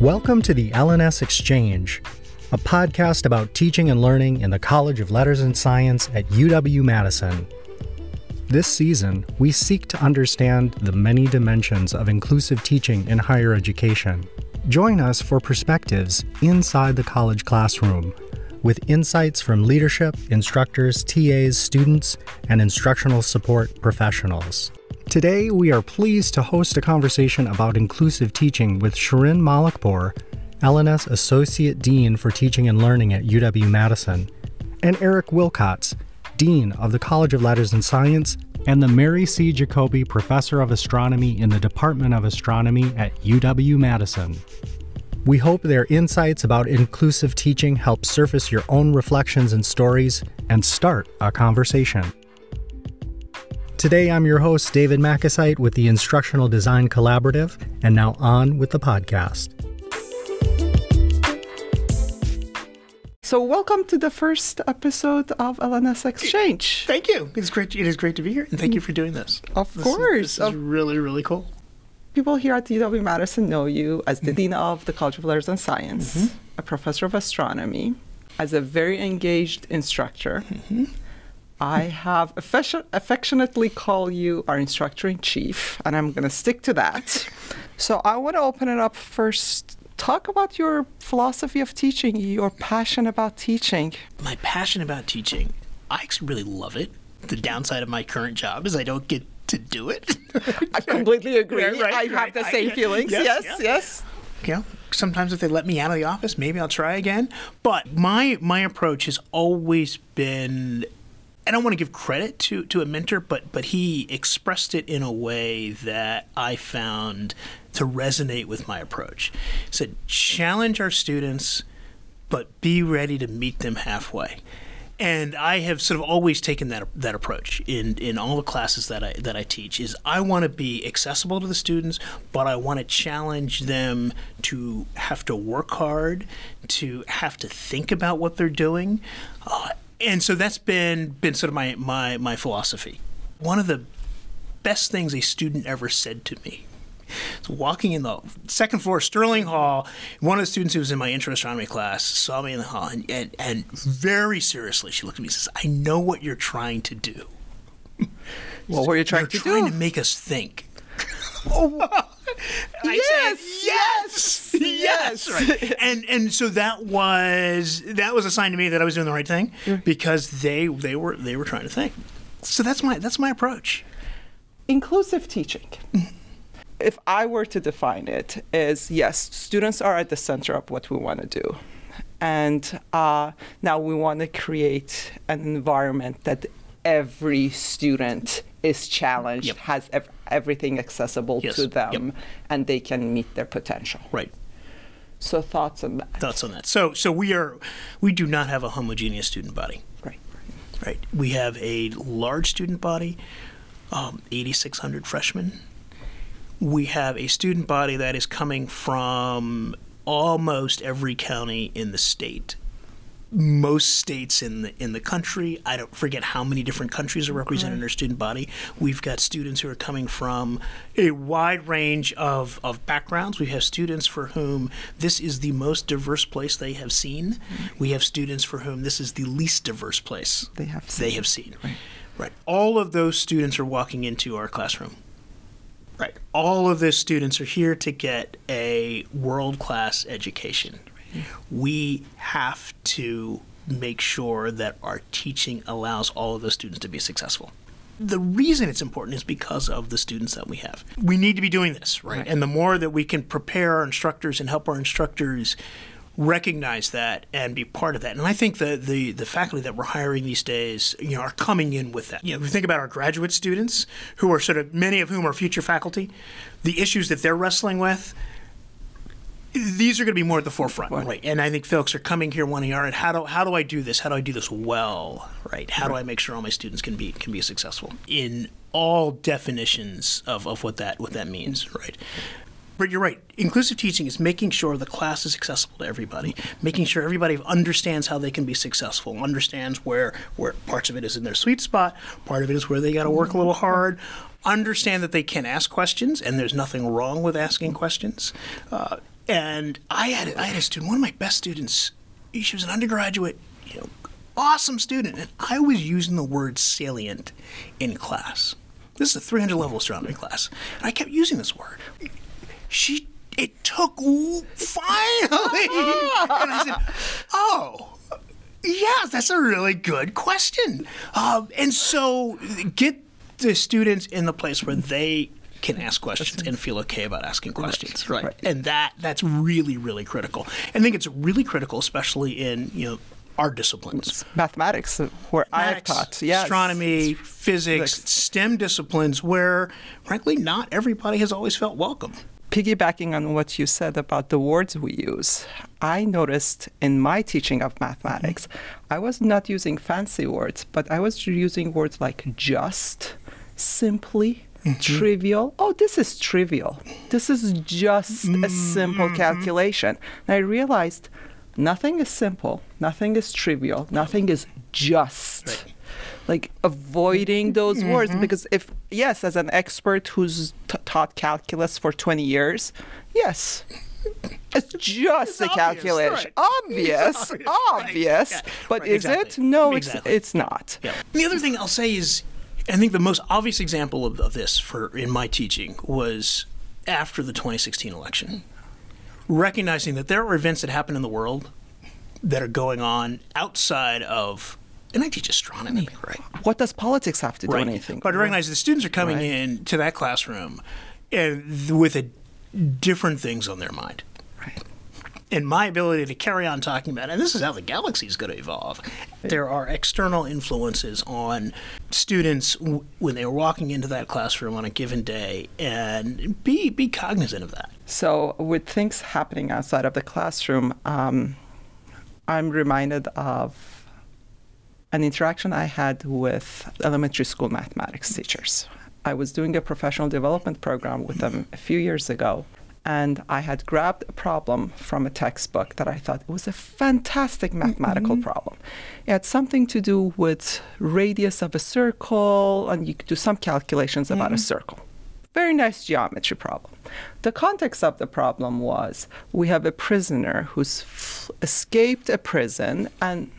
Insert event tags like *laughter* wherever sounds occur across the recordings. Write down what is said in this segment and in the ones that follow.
Welcome to the L&S Exchange, a podcast about teaching and learning in the College of Letters and Science at UW Madison. This season, we seek to understand the many dimensions of inclusive teaching in higher education. Join us for perspectives inside the college classroom with insights from leadership, instructors, TAs, students, and instructional support professionals. Today, we are pleased to host a conversation about inclusive teaching with Shirin Malekpour, L&S Associate Dean for Teaching and Learning at UW Madison, and Eric Wilcots, Dean of the College of Letters and Science and the Mary C. Jacoby Professor of Astronomy in the Department of Astronomy at UW Madison. We hope their insights about inclusive teaching help surface your own reflections and stories and start a conversation. Today, I'm your host, David Makasite with the Instructional Design Collaborative, and now on with the podcast. So, welcome to the first episode of L&S Exchange. Thank you. It's great. It is great to be here, and thank you for doing this. Of This is- course. this is Of- really really cool. People here at UW Madison know you as the mm-hmm. Dean of the College of Letters and Science, mm-hmm. a professor of astronomy, as a very engaged instructor. Mm-hmm. I have affection- affectionately called you our instructor in chief, and I'm going to stick to that. so, I want to open it up first. Talk about your philosophy of teaching, your passion about teaching. My passion about teaching, I actually really love it. The downside of my current job is I don't get to do it. *laughs* I completely agree. Yeah, right, I have right. the same yeah, feelings. yes, Yes, yeah. yes. you know, sometimes if they let me out of the office, maybe I'll try again. But my my approach has always been I don't want to give credit to, to a mentor, but but he expressed it in a way that I found to resonate with my approach. He said, challenge our students, but be ready to meet them halfway. And I have sort of always taken that that approach in, in all the classes that I that I teach is I want to be accessible to the students, but I want to challenge them to have to work hard, to have to think about what they're doing, uh, and so that's been been sort of my my my philosophy. One of the best things a student ever said to me so walking in the second floor Sterling Hall, one of the students who was in my intro astronomy class saw me in the hall and, and, and very seriously she looked at me and says, I know what you're trying to do. What were you trying to do? You're to trying do? to make us think. *laughs* I Yes, said, yes, yes. *laughs* yes, right. And and so that was that was a sign to me that I was doing the right thing because they they were they were trying to think. So that's my that's my approach. Inclusive teaching. If I were to define it, is yes, students are at the center of what we want to do. And uh, now we want to create an environment that every student is challenged, Yep. has ev- everything accessible Yes, to yep. them, and they can meet their potential. Right. So, thoughts on that? Thoughts on that? So so we are we do not have a homogeneous student body. Right. Right. We have a large student body, um, 8,600 freshmen. We have a student body that is coming from almost every county in the state. Most states in the in the country. I don't forget how many different countries are represented in our student body. We've got students who are coming from a wide range of, of backgrounds. We have students for whom this is the most diverse place they have seen. Mm-hmm. We have students for whom this is the least diverse place They have they have seen. Right. All of those students are walking into our classroom. Right. All of those students are here to get a world class education. We have to make sure that our teaching allows all of those students to be successful. The reason it's important is because of the students that we have. We need to be doing this, right? And the more that we can prepare our instructors and help our instructors recognize that and be part of that. And I think the, the, the faculty that we're hiring these days, you know, are coming in with that. You know, if we think about our graduate students, who are sort of many of whom are future faculty, the issues that they're wrestling with, these are going to be more at the forefront, right. And I think folks are coming here wanting, all right, how do how do I do this? How do I do this well, right? How do I make sure all my students can be can be successful in all definitions of, of what that what that means, right? But you're right. Inclusive teaching is making sure the class is accessible to everybody, making sure everybody understands how they can be successful, understands where where parts of it is in their sweet spot, part of it is where they got to work a little hard, understand that they can ask questions, and there's nothing wrong with asking questions. Uh, And I had I had a student, one of my best students. She was an undergraduate, you know, awesome student, and I was using the word salient in class. This is a 300 level astronomy class, and I kept using this word. She it took finally, *laughs* and I said, "Oh." Yeah, that's a really good question. Um, and so get the students in the place where they can ask questions and feel okay about asking questions. Right. right. And that that's really, really critical. I think it's really critical, especially in, you know, our disciplines. Mathematics, where I've taught. Yes. Astronomy, physics, STEM disciplines where, frankly, not everybody has always felt welcome piggybacking on what you said about the words we use, I noticed in my teaching of mathematics, mm-hmm. I was not using fancy words, but I was using words like just, simply, mm-hmm. trivial. Oh, this is trivial. This is just mm-hmm. a simple mm-hmm. calculation. And I realized nothing is simple, nothing is trivial, nothing is just. Right like avoiding those mm-hmm. words because if yes as an expert who's t- taught calculus for 20 years yes it's just *laughs* it's a calculation. Obvious, obvious, obvious. Right. Yeah. but right. is exactly. it? No, exactly. it's it's not. Yeah. The other thing I'll say is, I think the most obvious example of, of this for in my teaching was after the 2016 election, recognizing that there are events that happen in the world that are going on outside of and I teach astronomy, right? What does politics have to do right. with anything? But I recognize the students are coming right. in to that classroom and with a, different things on their mind. And my ability to carry on talking about, it, and this is how the galaxy is going to evolve. There are external influences on students when they are walking into that classroom on a given day, and be be cognizant of that. So, with things happening outside of the classroom, um, I'm reminded of an interaction I had with elementary school mathematics teachers. I was doing a professional development program with them a few years ago, and I had grabbed a problem from a textbook that I thought was a fantastic mathematical mm-hmm. problem. It had something to do with radius of a circle, and you could do some calculations mm-hmm. about a mm-hmm. circle. Very nice geometry problem. The context of the problem was we have a prisoner who's f- escaped a prison and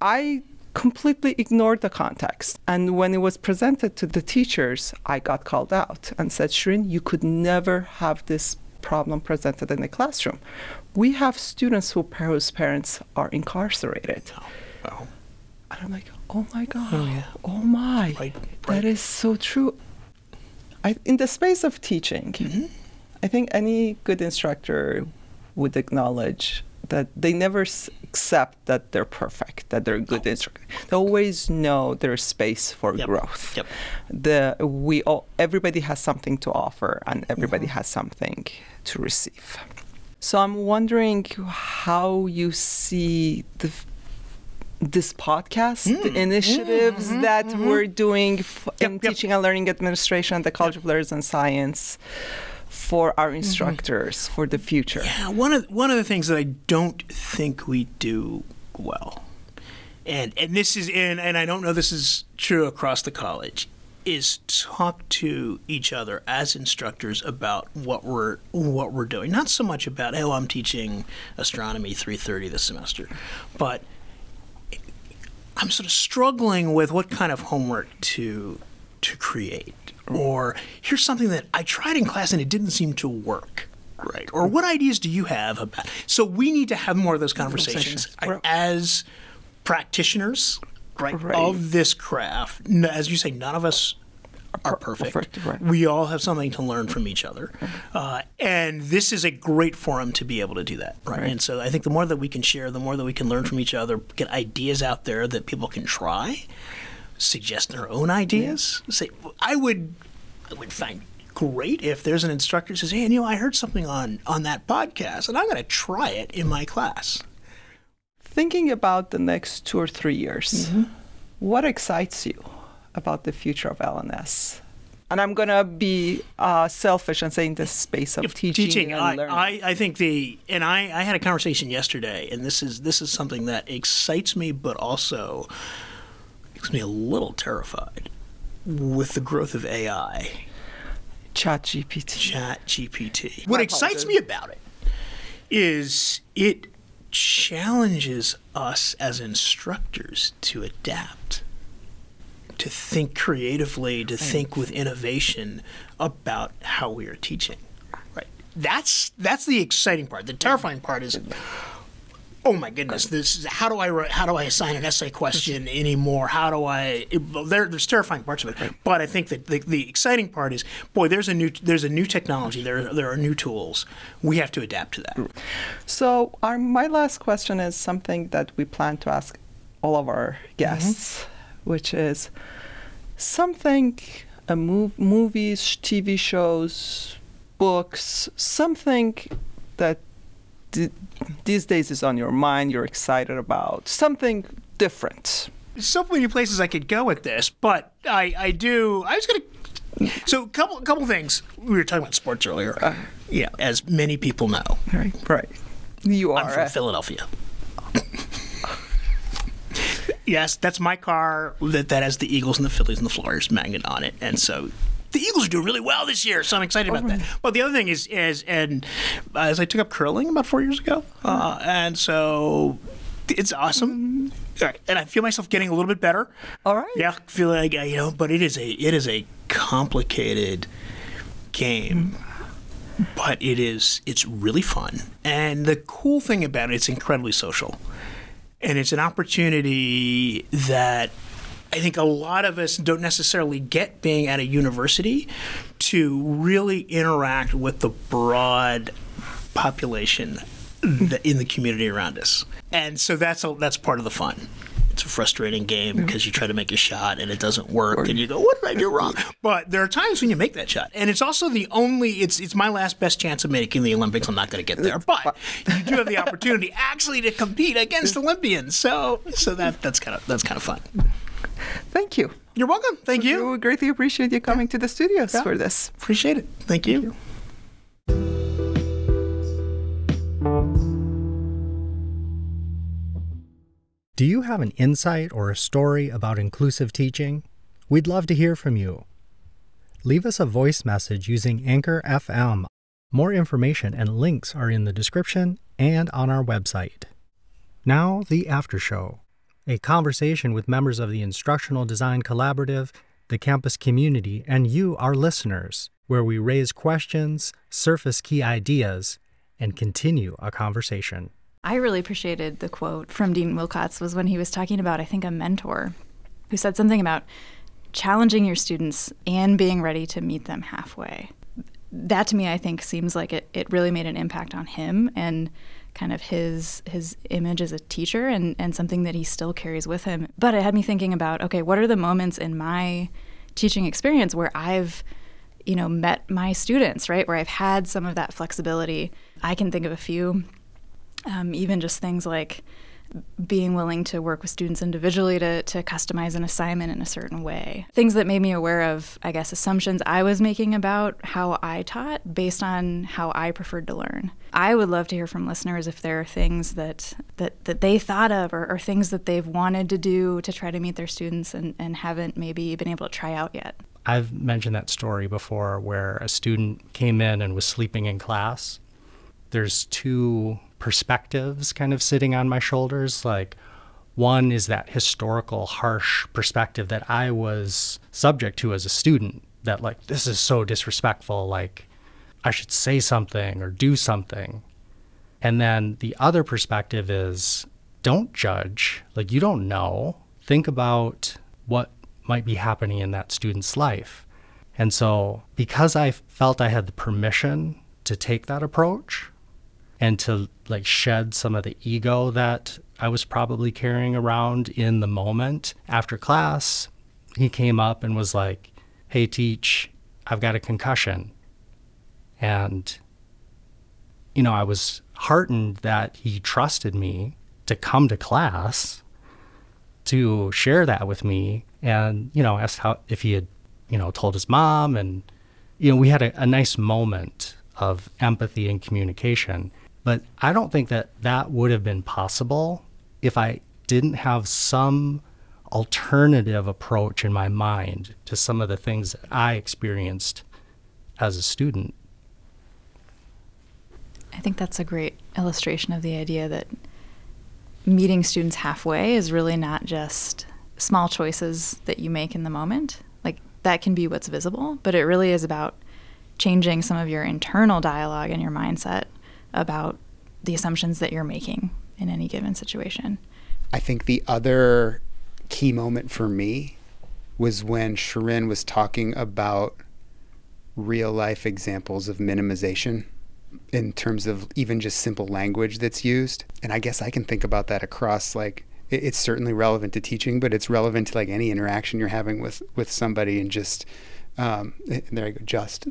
I completely ignored the context. And when it was presented to the teachers, I got called out and said, Shirin, you could never have this problem presented in the classroom. We have students who, whose parents are incarcerated. Oh, oh. And I'm like, oh my God, oh, yeah. oh my, right, right. that is so true. I, in the space of teaching, mm-hmm. I think any good instructor would acknowledge that they never s- accept that they're perfect, that they're good instructors. They always know there's space for yep. growth. Yep. The we all everybody has something to offer, and everybody mm-hmm. has something to receive. So I'm wondering how you see the this podcast, mm. the initiatives mm-hmm, that mm-hmm. we're doing f- yep, in yep. teaching and learning administration at the College of Letters and Science for our mm-hmm. instructors mm-hmm. for the future? Yeah, one of one of the things that I don't think we do well, and and this is and and I don't know this is true across the college, is talk to each other as instructors about what we're what we're doing. Not so much about oh I'm teaching astronomy 3:30 this semester, but I'm sort of struggling with what kind of homework to to create or here's something that I tried in class and it didn't seem to work. Right. Or what ideas do you have about so we need to have more of those conversations as practitioners right, right, of this craft. As you say, none of us are perfect. perfect right. We all have something to learn from each other. Uh, and this is a great forum to be able to do that. Right? right? And so I think the more that we can share, the more that we can learn from each other, get ideas out there that people can try suggest their own ideas. Yeah. Say, I would, I would find great if there's an instructor who says, "Hey, you know, I heard something on on that podcast, and I'm going to try it in my class." Thinking about the next two or three years, mm-hmm. what excites you about the future of L&S? And I'm going to be uh, selfish and say in the space of if teaching, teaching and I, learning. I, I think the and I, I had a conversation yesterday, and this is this is something that excites me, but also makes me a little terrified with the growth of AI. Chat GPT. Chat GPT. What excites me about it is it challenges us as instructors to adapt, to think creatively, to think with innovation about how we are teaching. Right. That's that's the exciting part. The terrifying part is oh my goodness, this is how do I write, how do I assign an essay question anymore? How do I? It, there, there's terrifying parts of it, but I think that the, the exciting part is, boy, there's a new there's a new technology. There there are new tools. We have to adapt to that. So, our, my last question is something that we plan to ask all of our guests, mm-hmm. which is something, a mov- movies, TV shows, books, something that th- these days is on your mind, you're excited about, something different. so many places I could go with this, but I, I do. I was gonna. So, couple couple things. We were talking about sports earlier. yeah, as many people know, Right. Right. You are. I'm from uh, Philadelphia. *laughs* yes, that's my car that, that has the Eagles and the Phillies and the Flyers magnet on it, and so. The Eagles are doing really well this year, so I'm excited about that. But the other thing is, is and uh, as I took up curling about four years ago, uh, and so it's awesome. All right, and I feel myself getting a little bit better. All right. Yeah, feel like uh, you know, but it is a it is a complicated game, but it is it's really fun. And the cool thing about it, it's incredibly social, and it's an opportunity that I think a lot of us don't necessarily get being at a university to really interact with the broad population in the community around us. And so that's a, that's part of the fun. It's a frustrating game because you try to make a shot and it doesn't work and you go, "What did I do wrong?" *laughs* But there are times when you make that shot, and it's also the only. It's it's my last best chance of making the Olympics. I'm not going to get there, but you do have the opportunity actually to compete against *laughs* Olympians. So so that that's kind of that's kind of fun. Thank you. You're welcome. Thank you. We greatly appreciate you coming to the studios Yeah. for this. Appreciate it. Thank you. Do you have an insight or a story about inclusive teaching? We'd love to hear from you. Leave us a voice message using Anchor FM. More information and links are in the description and on our website. Now, the after show. A conversation with members of the Instructional Design Collaborative, the campus community, and you, our listeners, where we raise questions, surface key ideas, and continue a conversation. I really appreciated the quote from Dean Wilcots was when he was talking about, I think, a mentor who said something about challenging your students and being ready to meet them halfway. That to me, I think, seems like it, it really made an impact on him and kind of his his image as a teacher and, and something that he still carries with him. But it had me thinking about, okay, what are the moments in my teaching experience where I've you know met my students right where i've had some of that flexibility i can think of a few um, even just things like being willing to work with students individually to, to customize an assignment in a certain way. Things that made me aware of, I guess, assumptions I was making about how I taught based on how I preferred to learn. I would love to hear from listeners if there are things that, that, that they thought of or, or things that they've wanted to do to try to meet their students and, and haven't maybe been able to try out yet. I've mentioned that story before where a student came in and was sleeping in class. There's two perspectives kind of sitting on my shoulders. Like, one is that historical, harsh perspective that I was subject to as a student that, like, this is so disrespectful. Like, I should say something or do something. And then the other perspective is don't judge. Like, you don't know. Think about what might be happening in that student's life. And so, because I felt I had the permission to take that approach and to like shed some of the ego that I was probably carrying around in the moment after class, he came up and was like, Hey, teach, I've got a concussion. And, you know, I was heartened that he trusted me to come to class to share that with me and you know asked how if he had you know told his mom and you know we had a, a nice moment of empathy and communication but i don't think that that would have been possible if i didn't have some alternative approach in my mind to some of the things that i experienced as a student. I think that's a great illustration of the idea that meeting students halfway is really not just small choices that you make in the moment. Like that can be what's visible, but it really is about changing some of your internal dialogue and your mindset about the assumptions that you're making in any given situation. I think the other key moment for me was when Shirin was talking about real life examples of minimization in terms of even just simple language that's used. And I guess I can think about that across like it's certainly relevant to teaching, but it's relevant to like any interaction you're having with with somebody and just um, and there I go, just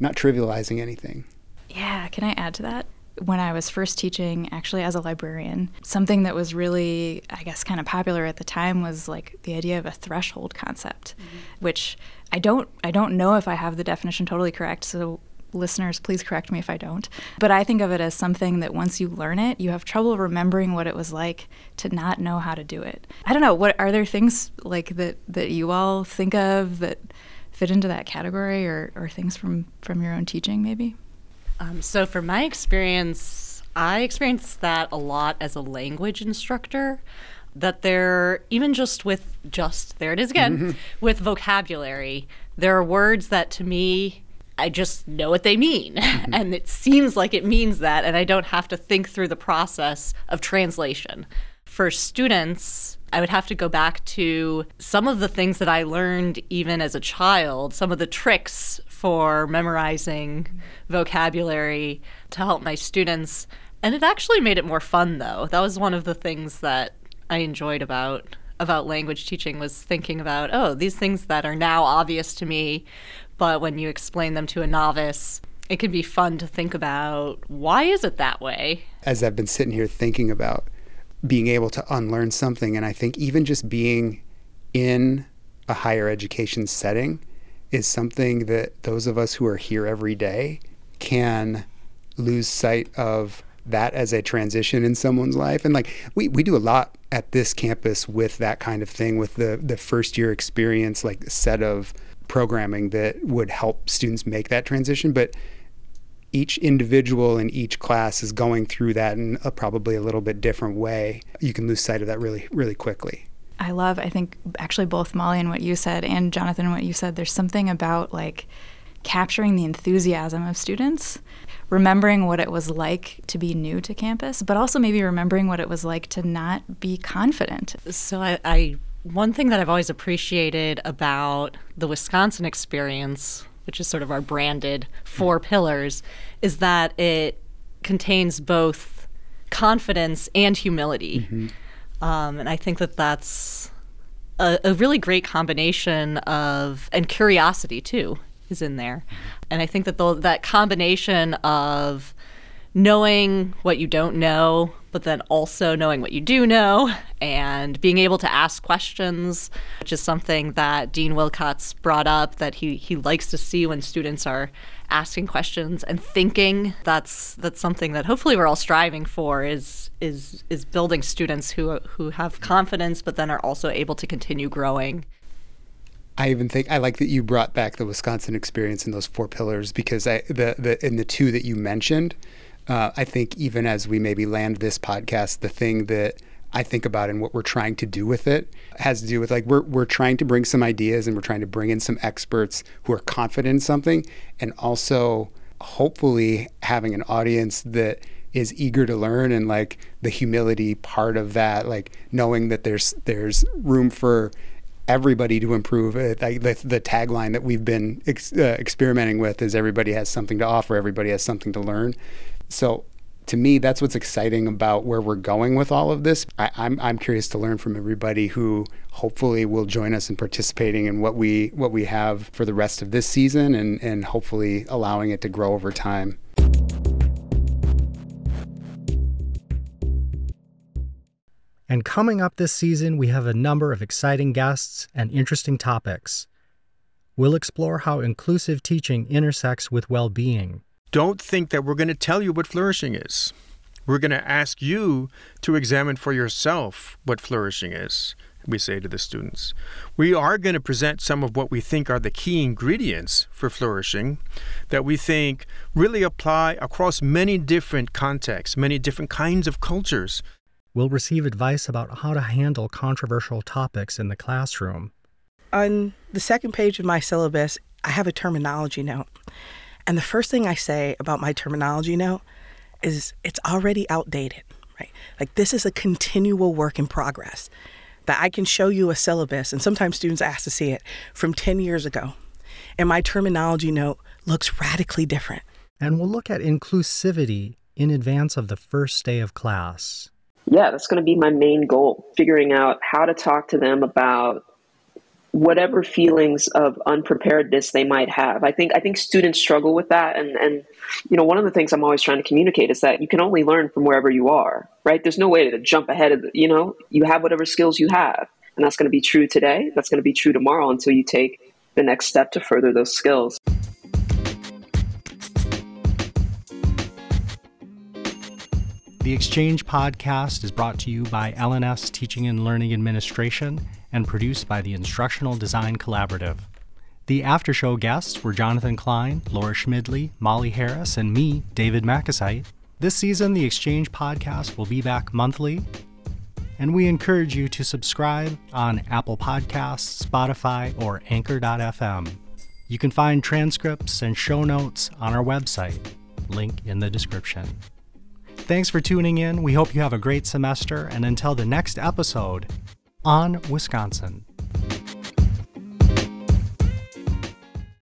not trivializing anything. Yeah, can I add to that? When I was first teaching, actually as a librarian, something that was really, I guess, kind of popular at the time was like the idea of a threshold concept, mm-hmm. which I don't, I don't know if I have the definition totally correct. So listeners, please correct me if I don't. But I think of it as something that once you learn it, you have trouble remembering what it was like to not know how to do it. I don't know. What are there things like that that you all think of that fit into that category, or, or things from from your own teaching, maybe? Um, so, from my experience, I experienced that a lot as a language instructor. That there, even just with just there it is again, mm-hmm. *laughs* with vocabulary, there are words that to me I just know what they mean. Mm-hmm. *laughs* and it seems like it means that, and I don't have to think through the process of translation. For students, I would have to go back to some of the things that I learned even as a child, some of the tricks for memorizing vocabulary to help my students. And it actually made it more fun though. That was one of the things that I enjoyed about about language teaching was thinking about, oh, these things that are now obvious to me but when you explain them to a novice, it can be fun to think about why is it that way? As I've been sitting here thinking about being able to unlearn something, and I think even just being in a higher education setting is something that those of us who are here every day can lose sight of that as a transition in someone's life. And like we, we do a lot at this campus with that kind of thing, with the the first year experience, like set of programming that would help students make that transition. But each individual in each class is going through that in a, probably a little bit different way. You can lose sight of that really, really quickly. I love, I think, actually, both Molly and what you said, and Jonathan, and what you said, there's something about like capturing the enthusiasm of students, remembering what it was like to be new to campus, but also maybe remembering what it was like to not be confident. So I, I one thing that I've always appreciated about the Wisconsin experience, which is sort of our branded four pillars, is that it contains both confidence and humility. Mm-hmm. Um, and I think that that's a, a, really great combination of, and curiosity too is in there. And I think that the, that combination of knowing what you don't know, but then also knowing what you do know and being able to ask questions, which is something that Dean Wilcots brought up that he, he likes to see when students are asking questions and thinking. That's that's something that hopefully we're all striving for is is is building students who who have confidence but then are also able to continue growing. I even think I like that you brought back the Wisconsin experience in those four pillars because I the, the in the two that you mentioned, uh, I think even as we maybe land this podcast, the thing that I think about and what we're trying to do with it has to do with like we're we're trying to bring some ideas and we're trying to bring in some experts who are confident in something and also hopefully having an audience that is eager to learn and like the humility part of that like knowing that there's there's room for everybody to improve. Uh, the, the, tagline that we've been ex, uh, experimenting with is everybody has something to offer, everybody has something to learn. So to me, that's what's exciting about where we're going with all of this. I, am I'm, I'm curious to learn from everybody who hopefully will join us in participating in what we what we have for the rest of this season, and and hopefully allowing it to grow over time. And coming up this season, we have a number of exciting guests and interesting topics. We'll explore how inclusive teaching intersects with well being don't think that we're going to tell you what flourishing is. We're going to ask you to examine for yourself what flourishing is. we say to the students. We are going to present some of what we think are the key ingredients for flourishing that we think really apply across many different contexts, many different kinds of cultures. We'll receive advice about how to handle controversial topics in the classroom. On the second page of my syllabus, I have a terminology note. And the first thing I say about my terminology note is it's already outdated, right? Like this is a continual work in progress. That I can show you a syllabus, and sometimes students ask to see it from 10 years ago. And my terminology note looks radically different. And we'll look at inclusivity in advance of the first day of class. Yeah, that's going to be my main goal figuring out how to talk to them about whatever feelings of unpreparedness they might have. I think I think students struggle with that and and you know one of the things I'm always trying to communicate is that you can only learn from wherever you are, right? There's no way to jump ahead of the, you know, you have whatever skills you have. And that's going to be true today, that's going to be true tomorrow until you take the next step to further those skills. The Exchange podcast is brought to you by L&S Teaching and Learning Administration and produced by the Instructional Design Collaborative. The after show guests were Jonathan Klein, Laura Schmidley, Molly Harris, and me, David Makasite. This season, the Exchange podcast will be back monthly, and we encourage you to subscribe on Apple Podcasts, Spotify, or Anchor.fm. You can find transcripts and show notes on our website, link in the description. Thanks for tuning in. We hope you have a great semester, and until the next episode, on Wisconsin.